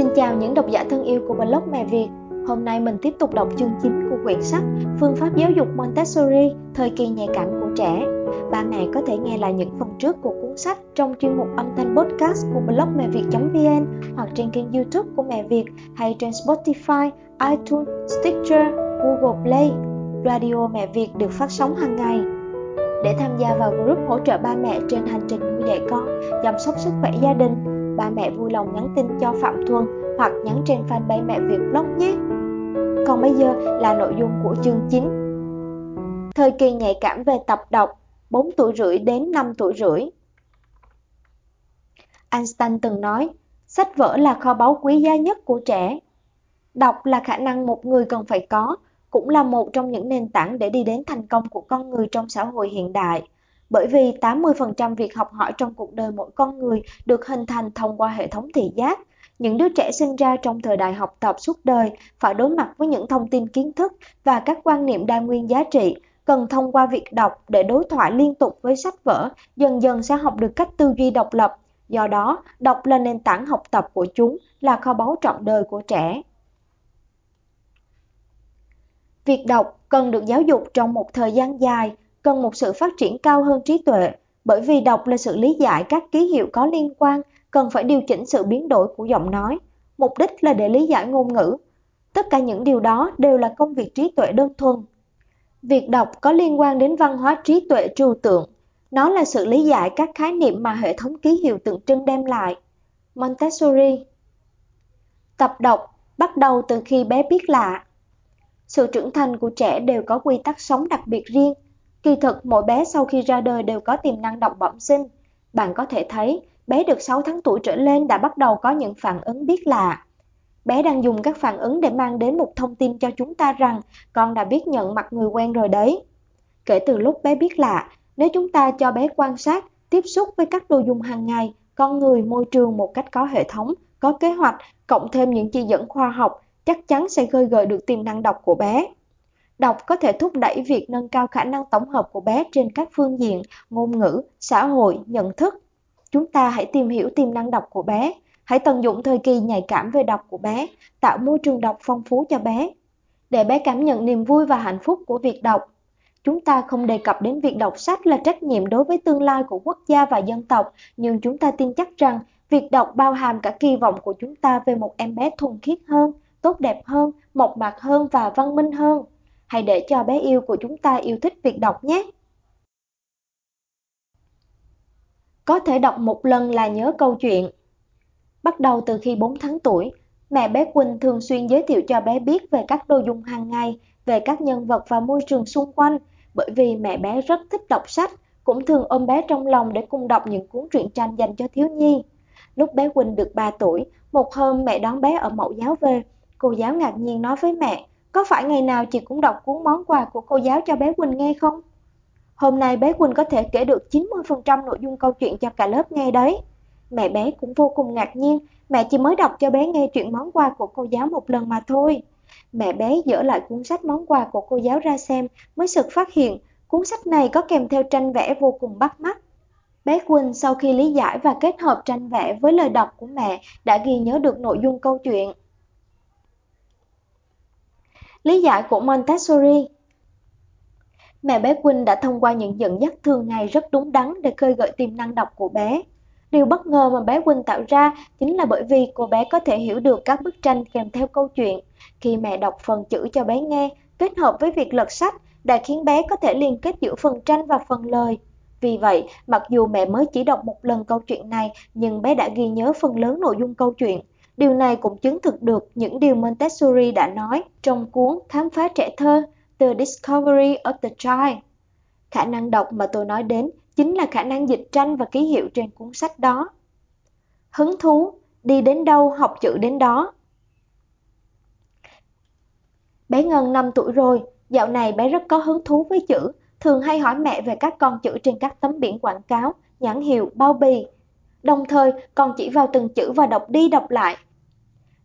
Xin chào những độc giả thân yêu của blog Mẹ Việt. Hôm nay mình tiếp tục đọc chương 9 của quyển sách Phương pháp giáo dục Montessori, thời kỳ nhạy cảm của trẻ. Ba mẹ có thể nghe lại những phần trước của cuốn sách trong chuyên mục âm thanh podcast của blog mẹ việt.vn hoặc trên kênh youtube của Mẹ Việt hay trên Spotify, iTunes, Stitcher, Google Play. Radio Mẹ Việt được phát sóng hàng ngày. Để tham gia vào group hỗ trợ ba mẹ trên hành trình nuôi dạy con, chăm sóc sức khỏe gia đình, ba mẹ vui lòng nhắn tin cho Phạm Thuần hoặc nhắn trên fanpage Mẹ Việt Blog nhé. Còn bây giờ là nội dung của chương 9. Thời kỳ nhạy cảm về tập đọc 4 tuổi rưỡi đến 5 tuổi rưỡi. Einstein từng nói, sách vở là kho báu quý giá nhất của trẻ. Đọc là khả năng một người cần phải có, cũng là một trong những nền tảng để đi đến thành công của con người trong xã hội hiện đại bởi vì 80% việc học hỏi trong cuộc đời mỗi con người được hình thành thông qua hệ thống thị giác. Những đứa trẻ sinh ra trong thời đại học tập suốt đời phải đối mặt với những thông tin kiến thức và các quan niệm đa nguyên giá trị, cần thông qua việc đọc để đối thoại liên tục với sách vở, dần dần sẽ học được cách tư duy độc lập. Do đó, đọc là nền tảng học tập của chúng, là kho báu trọn đời của trẻ. Việc đọc cần được giáo dục trong một thời gian dài cần một sự phát triển cao hơn trí tuệ, bởi vì đọc là sự lý giải các ký hiệu có liên quan, cần phải điều chỉnh sự biến đổi của giọng nói, mục đích là để lý giải ngôn ngữ. Tất cả những điều đó đều là công việc trí tuệ đơn thuần. Việc đọc có liên quan đến văn hóa trí tuệ trừu tượng, nó là sự lý giải các khái niệm mà hệ thống ký hiệu tượng trưng đem lại. Montessori Tập đọc bắt đầu từ khi bé biết lạ. Sự trưởng thành của trẻ đều có quy tắc sống đặc biệt riêng, Kỳ thực mỗi bé sau khi ra đời đều có tiềm năng đọc bẩm sinh. Bạn có thể thấy, bé được 6 tháng tuổi trở lên đã bắt đầu có những phản ứng biết lạ. Bé đang dùng các phản ứng để mang đến một thông tin cho chúng ta rằng con đã biết nhận mặt người quen rồi đấy. Kể từ lúc bé biết lạ, nếu chúng ta cho bé quan sát, tiếp xúc với các đồ dùng hàng ngày, con người, môi trường một cách có hệ thống, có kế hoạch, cộng thêm những chỉ dẫn khoa học, chắc chắn sẽ khơi gợi được tiềm năng đọc của bé. Đọc có thể thúc đẩy việc nâng cao khả năng tổng hợp của bé trên các phương diện ngôn ngữ, xã hội, nhận thức. Chúng ta hãy tìm hiểu tiềm năng đọc của bé, hãy tận dụng thời kỳ nhạy cảm về đọc của bé, tạo môi trường đọc phong phú cho bé. Để bé cảm nhận niềm vui và hạnh phúc của việc đọc. Chúng ta không đề cập đến việc đọc sách là trách nhiệm đối với tương lai của quốc gia và dân tộc, nhưng chúng ta tin chắc rằng việc đọc bao hàm cả kỳ vọng của chúng ta về một em bé thuần khiết hơn, tốt đẹp hơn, mộc mạc hơn và văn minh hơn. Hãy để cho bé yêu của chúng ta yêu thích việc đọc nhé. Có thể đọc một lần là nhớ câu chuyện. Bắt đầu từ khi 4 tháng tuổi, mẹ bé Quỳnh thường xuyên giới thiệu cho bé biết về các đồ dùng hàng ngày, về các nhân vật và môi trường xung quanh, bởi vì mẹ bé rất thích đọc sách, cũng thường ôm bé trong lòng để cùng đọc những cuốn truyện tranh dành cho thiếu nhi. Lúc bé Quỳnh được 3 tuổi, một hôm mẹ đón bé ở mẫu giáo về, cô giáo ngạc nhiên nói với mẹ, có phải ngày nào chị cũng đọc cuốn món quà của cô giáo cho bé Quỳnh nghe không? Hôm nay bé Quỳnh có thể kể được 90% nội dung câu chuyện cho cả lớp nghe đấy. Mẹ bé cũng vô cùng ngạc nhiên, mẹ chỉ mới đọc cho bé nghe chuyện món quà của cô giáo một lần mà thôi. Mẹ bé dỡ lại cuốn sách món quà của cô giáo ra xem, mới sực phát hiện cuốn sách này có kèm theo tranh vẽ vô cùng bắt mắt. Bé Quỳnh sau khi lý giải và kết hợp tranh vẽ với lời đọc của mẹ đã ghi nhớ được nội dung câu chuyện. Lý giải của Montessori Mẹ bé Quỳnh đã thông qua những dẫn dắt thường ngày rất đúng đắn để khơi gợi tiềm năng đọc của bé. Điều bất ngờ mà bé Quỳnh tạo ra chính là bởi vì cô bé có thể hiểu được các bức tranh kèm theo câu chuyện. Khi mẹ đọc phần chữ cho bé nghe, kết hợp với việc lật sách đã khiến bé có thể liên kết giữa phần tranh và phần lời. Vì vậy, mặc dù mẹ mới chỉ đọc một lần câu chuyện này, nhưng bé đã ghi nhớ phần lớn nội dung câu chuyện. Điều này cũng chứng thực được những điều Montessori đã nói trong cuốn Khám phá trẻ thơ The Discovery of the Child. Khả năng đọc mà tôi nói đến chính là khả năng dịch tranh và ký hiệu trên cuốn sách đó. Hứng thú, đi đến đâu học chữ đến đó. Bé Ngân 5 tuổi rồi, dạo này bé rất có hứng thú với chữ, thường hay hỏi mẹ về các con chữ trên các tấm biển quảng cáo, nhãn hiệu, bao bì. Đồng thời, còn chỉ vào từng chữ và đọc đi đọc lại,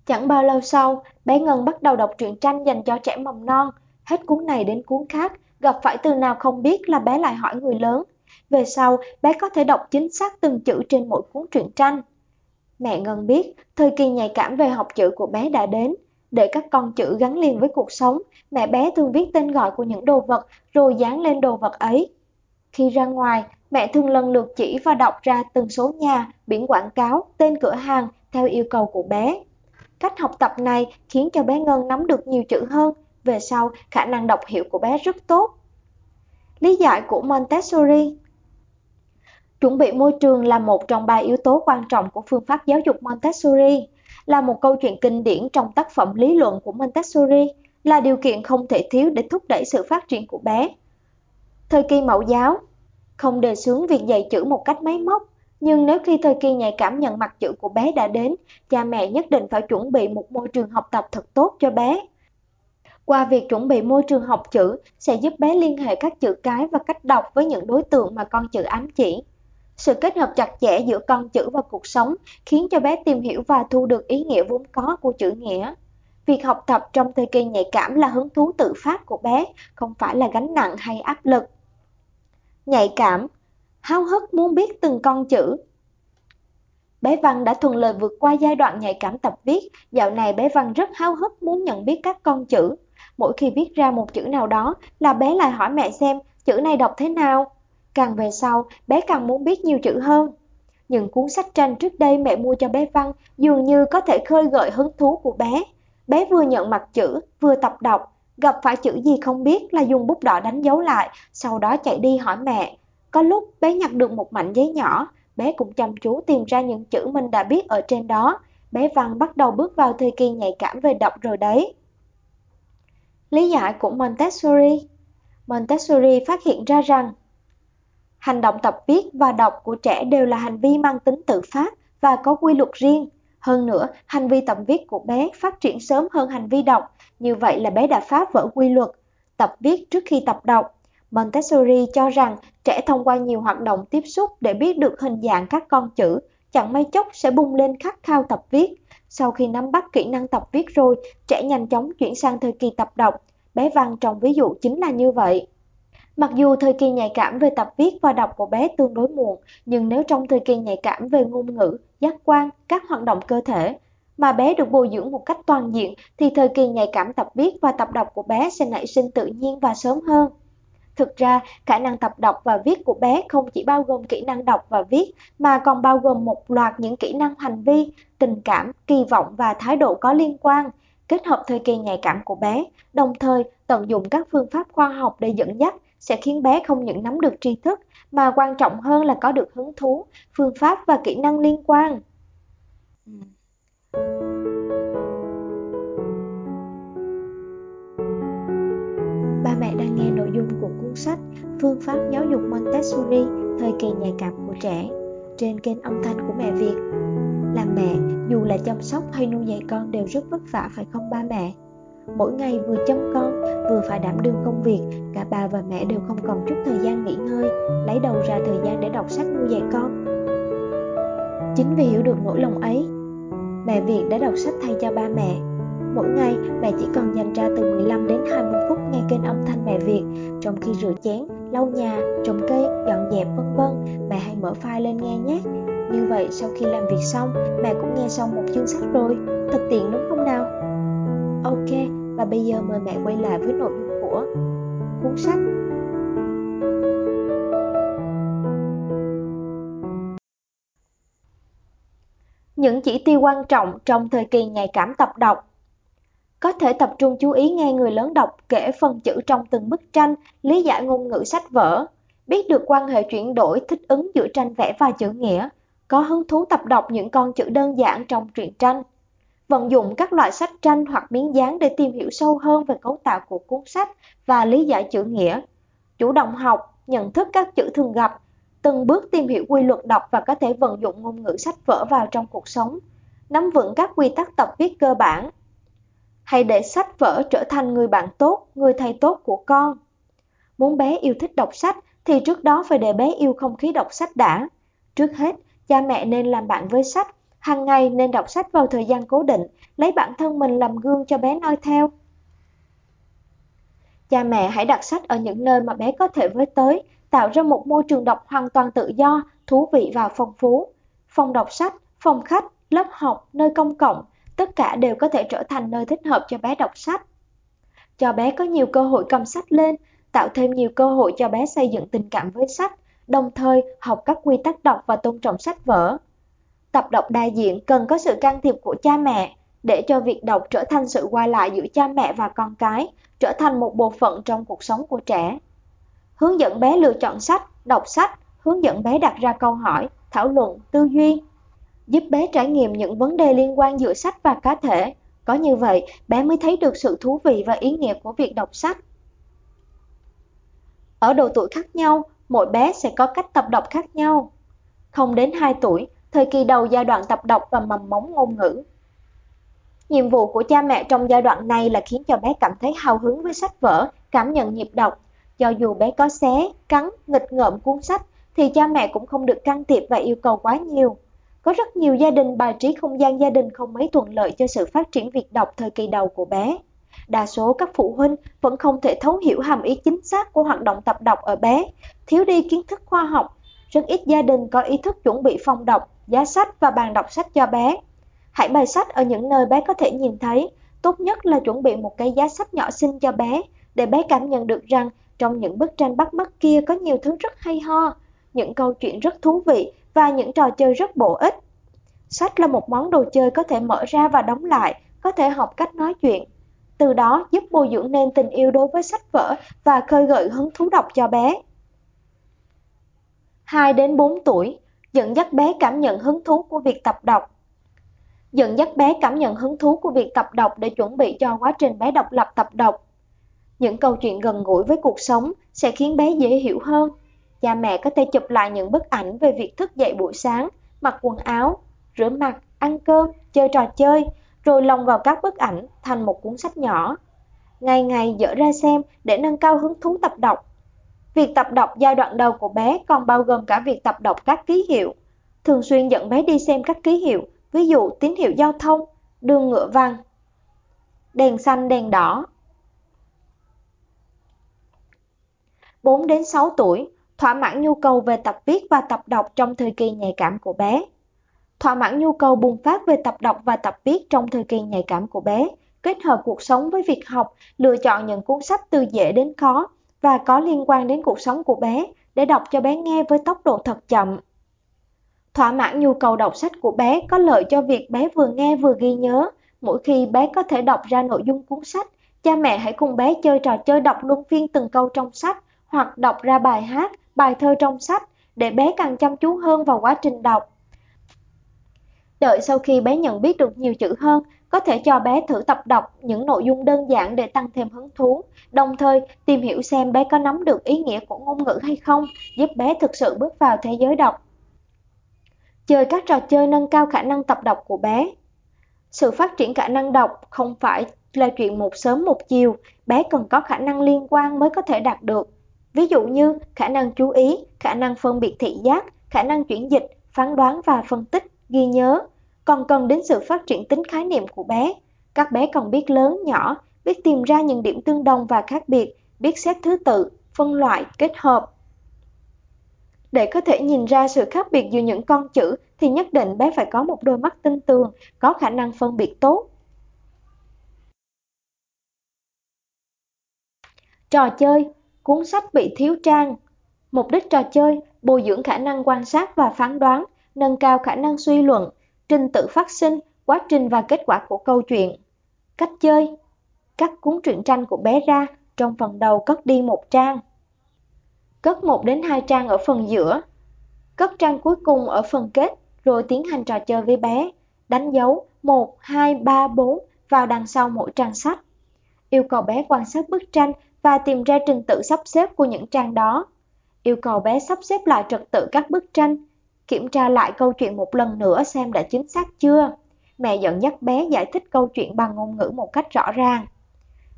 Chẳng bao lâu sau, bé Ngân bắt đầu đọc truyện tranh dành cho trẻ mầm non, hết cuốn này đến cuốn khác, gặp phải từ nào không biết là bé lại hỏi người lớn. Về sau, bé có thể đọc chính xác từng chữ trên mỗi cuốn truyện tranh. Mẹ Ngân biết, thời kỳ nhạy cảm về học chữ của bé đã đến. Để các con chữ gắn liền với cuộc sống, mẹ bé thường viết tên gọi của những đồ vật rồi dán lên đồ vật ấy. Khi ra ngoài, mẹ thường lần lượt chỉ và đọc ra từng số nhà, biển quảng cáo, tên cửa hàng theo yêu cầu của bé. Cách học tập này khiến cho bé Ngân nắm được nhiều chữ hơn, về sau khả năng đọc hiểu của bé rất tốt. Lý giải của Montessori. Chuẩn bị môi trường là một trong ba yếu tố quan trọng của phương pháp giáo dục Montessori, là một câu chuyện kinh điển trong tác phẩm lý luận của Montessori, là điều kiện không thể thiếu để thúc đẩy sự phát triển của bé. Thời kỳ mẫu giáo. Không đề xướng việc dạy chữ một cách máy móc, nhưng nếu khi thời kỳ nhạy cảm nhận mặt chữ của bé đã đến, cha mẹ nhất định phải chuẩn bị một môi trường học tập thật tốt cho bé. Qua việc chuẩn bị môi trường học chữ sẽ giúp bé liên hệ các chữ cái và cách đọc với những đối tượng mà con chữ ám chỉ. Sự kết hợp chặt chẽ giữa con chữ và cuộc sống khiến cho bé tìm hiểu và thu được ý nghĩa vốn có của chữ nghĩa. Việc học tập trong thời kỳ nhạy cảm là hứng thú tự phát của bé, không phải là gánh nặng hay áp lực. Nhạy cảm, háo hức muốn biết từng con chữ. Bé Văn đã thuận lợi vượt qua giai đoạn nhạy cảm tập viết, dạo này bé Văn rất háo hức muốn nhận biết các con chữ. Mỗi khi viết ra một chữ nào đó là bé lại hỏi mẹ xem chữ này đọc thế nào. Càng về sau, bé càng muốn biết nhiều chữ hơn. Những cuốn sách tranh trước đây mẹ mua cho bé Văn dường như có thể khơi gợi hứng thú của bé. Bé vừa nhận mặt chữ, vừa tập đọc, gặp phải chữ gì không biết là dùng bút đỏ đánh dấu lại, sau đó chạy đi hỏi mẹ. Có lúc bé nhặt được một mảnh giấy nhỏ, bé cũng chăm chú tìm ra những chữ mình đã biết ở trên đó. Bé Văn bắt đầu bước vào thời kỳ nhạy cảm về đọc rồi đấy. Lý giải của Montessori Montessori phát hiện ra rằng Hành động tập viết và đọc của trẻ đều là hành vi mang tính tự phát và có quy luật riêng. Hơn nữa, hành vi tập viết của bé phát triển sớm hơn hành vi đọc, như vậy là bé đã phá vỡ quy luật. Tập viết trước khi tập đọc. Montessori cho rằng trẻ thông qua nhiều hoạt động tiếp xúc để biết được hình dạng các con chữ, chẳng may chốc sẽ bung lên khát khao tập viết. Sau khi nắm bắt kỹ năng tập viết rồi, trẻ nhanh chóng chuyển sang thời kỳ tập đọc. Bé Văn trong ví dụ chính là như vậy. Mặc dù thời kỳ nhạy cảm về tập viết và đọc của bé tương đối muộn, nhưng nếu trong thời kỳ nhạy cảm về ngôn ngữ, giác quan, các hoạt động cơ thể, mà bé được bồi dưỡng một cách toàn diện thì thời kỳ nhạy cảm tập viết và tập đọc của bé sẽ nảy sinh tự nhiên và sớm hơn. Thực ra, khả năng tập đọc và viết của bé không chỉ bao gồm kỹ năng đọc và viết, mà còn bao gồm một loạt những kỹ năng hành vi, tình cảm, kỳ vọng và thái độ có liên quan, kết hợp thời kỳ nhạy cảm của bé, đồng thời tận dụng các phương pháp khoa học để dẫn dắt sẽ khiến bé không những nắm được tri thức mà quan trọng hơn là có được hứng thú, phương pháp và kỹ năng liên quan. Ừ. của cuốn sách Phương pháp giáo dục Montessori thời kỳ nhạy cảm của trẻ trên kênh âm thanh của mẹ Việt. Làm mẹ, dù là chăm sóc hay nuôi dạy con đều rất vất vả phải không ba mẹ? Mỗi ngày vừa chăm con, vừa phải đảm đương công việc, cả bà và mẹ đều không còn chút thời gian nghỉ ngơi, lấy đầu ra thời gian để đọc sách nuôi dạy con. Chính vì hiểu được nỗi lòng ấy, mẹ Việt đã đọc sách thay cho ba mẹ. Mỗi ngày, mẹ chỉ cần dành ra từ 15 đến 20 phút nghe kênh âm thanh mẹ Việt, trong khi rửa chén, lau nhà, trồng cây, dọn dẹp vân vân, mẹ hãy mở file lên nghe nhé. Như vậy sau khi làm việc xong, mẹ cũng nghe xong một chương sách rồi, thật tiện đúng không nào? Ok, và bây giờ mời mẹ quay lại với nội dung của cuốn sách. Những chỉ tiêu quan trọng trong thời kỳ nhạy cảm tập đọc có thể tập trung chú ý nghe người lớn đọc kể phần chữ trong từng bức tranh, lý giải ngôn ngữ sách vở, biết được quan hệ chuyển đổi thích ứng giữa tranh vẽ và chữ nghĩa, có hứng thú tập đọc những con chữ đơn giản trong truyện tranh vận dụng các loại sách tranh hoặc miếng dán để tìm hiểu sâu hơn về cấu tạo của cuốn sách và lý giải chữ nghĩa. Chủ động học, nhận thức các chữ thường gặp, từng bước tìm hiểu quy luật đọc và có thể vận dụng ngôn ngữ sách vở vào trong cuộc sống, nắm vững các quy tắc tập viết cơ bản. Hãy để sách vở trở thành người bạn tốt, người thầy tốt của con. Muốn bé yêu thích đọc sách thì trước đó phải để bé yêu không khí đọc sách đã. Trước hết, cha mẹ nên làm bạn với sách Hàng ngày nên đọc sách vào thời gian cố định, lấy bản thân mình làm gương cho bé noi theo. Cha mẹ hãy đặt sách ở những nơi mà bé có thể với tới, tạo ra một môi trường đọc hoàn toàn tự do, thú vị và phong phú. Phòng đọc sách, phòng khách, lớp học, nơi công cộng, tất cả đều có thể trở thành nơi thích hợp cho bé đọc sách. Cho bé có nhiều cơ hội cầm sách lên, tạo thêm nhiều cơ hội cho bé xây dựng tình cảm với sách, đồng thời học các quy tắc đọc và tôn trọng sách vở. Tập đọc đa diện cần có sự can thiệp của cha mẹ để cho việc đọc trở thành sự qua lại giữa cha mẹ và con cái, trở thành một bộ phận trong cuộc sống của trẻ. Hướng dẫn bé lựa chọn sách, đọc sách, hướng dẫn bé đặt ra câu hỏi, thảo luận, tư duy, giúp bé trải nghiệm những vấn đề liên quan giữa sách và cá thể. Có như vậy, bé mới thấy được sự thú vị và ý nghĩa của việc đọc sách. Ở độ tuổi khác nhau, mỗi bé sẽ có cách tập đọc khác nhau. Không đến 2 tuổi, thời kỳ đầu giai đoạn tập đọc và mầm móng ngôn ngữ. Nhiệm vụ của cha mẹ trong giai đoạn này là khiến cho bé cảm thấy hào hứng với sách vở, cảm nhận nhịp đọc. Cho dù bé có xé, cắn, nghịch ngợm cuốn sách, thì cha mẹ cũng không được can thiệp và yêu cầu quá nhiều. Có rất nhiều gia đình bài trí không gian gia đình không mấy thuận lợi cho sự phát triển việc đọc thời kỳ đầu của bé. Đa số các phụ huynh vẫn không thể thấu hiểu hàm ý chính xác của hoạt động tập đọc ở bé, thiếu đi kiến thức khoa học. Rất ít gia đình có ý thức chuẩn bị phòng đọc, giá sách và bàn đọc sách cho bé. Hãy bày sách ở những nơi bé có thể nhìn thấy, tốt nhất là chuẩn bị một cái giá sách nhỏ xinh cho bé, để bé cảm nhận được rằng trong những bức tranh bắt mắt kia có nhiều thứ rất hay ho, những câu chuyện rất thú vị và những trò chơi rất bổ ích. Sách là một món đồ chơi có thể mở ra và đóng lại, có thể học cách nói chuyện. Từ đó giúp bồi dưỡng nên tình yêu đối với sách vở và khơi gợi hứng thú đọc cho bé. 2 đến 4 tuổi, dẫn dắt bé cảm nhận hứng thú của việc tập đọc. Dẫn dắt bé cảm nhận hứng thú của việc tập đọc để chuẩn bị cho quá trình bé độc lập tập đọc. Những câu chuyện gần gũi với cuộc sống sẽ khiến bé dễ hiểu hơn. Cha mẹ có thể chụp lại những bức ảnh về việc thức dậy buổi sáng, mặc quần áo, rửa mặt, ăn cơm, chơi trò chơi, rồi lồng vào các bức ảnh thành một cuốn sách nhỏ. Ngày ngày dở ra xem để nâng cao hứng thú tập đọc. Việc tập đọc giai đoạn đầu của bé còn bao gồm cả việc tập đọc các ký hiệu. Thường xuyên dẫn bé đi xem các ký hiệu, ví dụ tín hiệu giao thông, đường ngựa vàng, đèn xanh, đèn đỏ. 4 đến 6 tuổi, thỏa mãn nhu cầu về tập viết và tập đọc trong thời kỳ nhạy cảm của bé. Thỏa mãn nhu cầu bùng phát về tập đọc và tập viết trong thời kỳ nhạy cảm của bé, kết hợp cuộc sống với việc học, lựa chọn những cuốn sách từ dễ đến khó và có liên quan đến cuộc sống của bé để đọc cho bé nghe với tốc độ thật chậm. Thỏa mãn nhu cầu đọc sách của bé có lợi cho việc bé vừa nghe vừa ghi nhớ. Mỗi khi bé có thể đọc ra nội dung cuốn sách, cha mẹ hãy cùng bé chơi trò chơi đọc luân phiên từng câu trong sách hoặc đọc ra bài hát, bài thơ trong sách để bé càng chăm chú hơn vào quá trình đọc. Đợi sau khi bé nhận biết được nhiều chữ hơn, có thể cho bé thử tập đọc những nội dung đơn giản để tăng thêm hứng thú, đồng thời tìm hiểu xem bé có nắm được ý nghĩa của ngôn ngữ hay không, giúp bé thực sự bước vào thế giới đọc. Chơi các trò chơi nâng cao khả năng tập đọc của bé. Sự phát triển khả năng đọc không phải là chuyện một sớm một chiều, bé cần có khả năng liên quan mới có thể đạt được. Ví dụ như khả năng chú ý, khả năng phân biệt thị giác, khả năng chuyển dịch, phán đoán và phân tích, ghi nhớ, còn cần đến sự phát triển tính khái niệm của bé. Các bé còn biết lớn, nhỏ, biết tìm ra những điểm tương đồng và khác biệt, biết xếp thứ tự, phân loại, kết hợp. Để có thể nhìn ra sự khác biệt giữa những con chữ thì nhất định bé phải có một đôi mắt tinh tường, có khả năng phân biệt tốt. Trò chơi, cuốn sách bị thiếu trang. Mục đích trò chơi, bồi dưỡng khả năng quan sát và phán đoán, nâng cao khả năng suy luận, trình tự phát sinh, quá trình và kết quả của câu chuyện. Cách chơi Cắt cuốn truyện tranh của bé ra, trong phần đầu cất đi một trang. Cất một đến hai trang ở phần giữa. Cất trang cuối cùng ở phần kết, rồi tiến hành trò chơi với bé. Đánh dấu 1, 2, 3, 4 vào đằng sau mỗi trang sách. Yêu cầu bé quan sát bức tranh và tìm ra trình tự sắp xếp của những trang đó. Yêu cầu bé sắp xếp lại trật tự các bức tranh, Kiểm tra lại câu chuyện một lần nữa xem đã chính xác chưa. Mẹ dẫn dắt bé giải thích câu chuyện bằng ngôn ngữ một cách rõ ràng.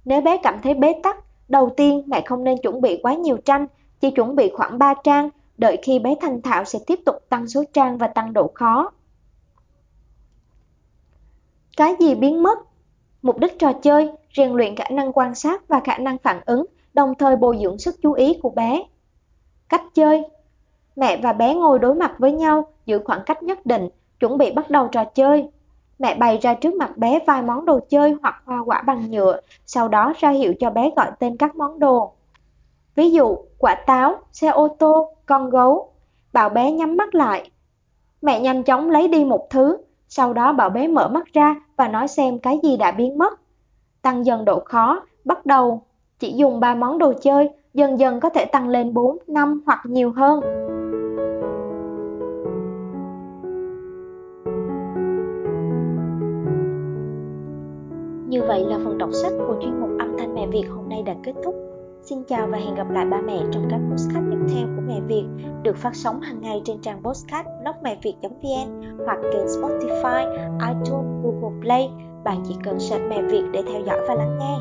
Nếu bé cảm thấy bế tắc, đầu tiên mẹ không nên chuẩn bị quá nhiều tranh, chỉ chuẩn bị khoảng 3 trang, đợi khi bé thành thạo sẽ tiếp tục tăng số trang và tăng độ khó. Cái gì biến mất? Mục đích trò chơi, rèn luyện khả năng quan sát và khả năng phản ứng, đồng thời bồi dưỡng sức chú ý của bé. Cách chơi Mẹ và bé ngồi đối mặt với nhau, giữ khoảng cách nhất định, chuẩn bị bắt đầu trò chơi. Mẹ bày ra trước mặt bé vài món đồ chơi hoặc hoa quả bằng nhựa, sau đó ra hiệu cho bé gọi tên các món đồ. Ví dụ, quả táo, xe ô tô, con gấu. Bảo bé nhắm mắt lại. Mẹ nhanh chóng lấy đi một thứ, sau đó bảo bé mở mắt ra và nói xem cái gì đã biến mất. Tăng dần độ khó, bắt đầu chỉ dùng 3 món đồ chơi, dần dần có thể tăng lên 4, 5 hoặc nhiều hơn. Như vậy là phần đọc sách của chuyên mục âm thanh mẹ Việt hôm nay đã kết thúc. Xin chào và hẹn gặp lại ba mẹ trong các postcard tiếp theo của Mẹ Việt được phát sóng hàng ngày trên trang postcard blogmẹviệt.vn hoặc kênh Spotify, iTunes, Google Play. Bạn chỉ cần search Mẹ Việt để theo dõi và lắng nghe.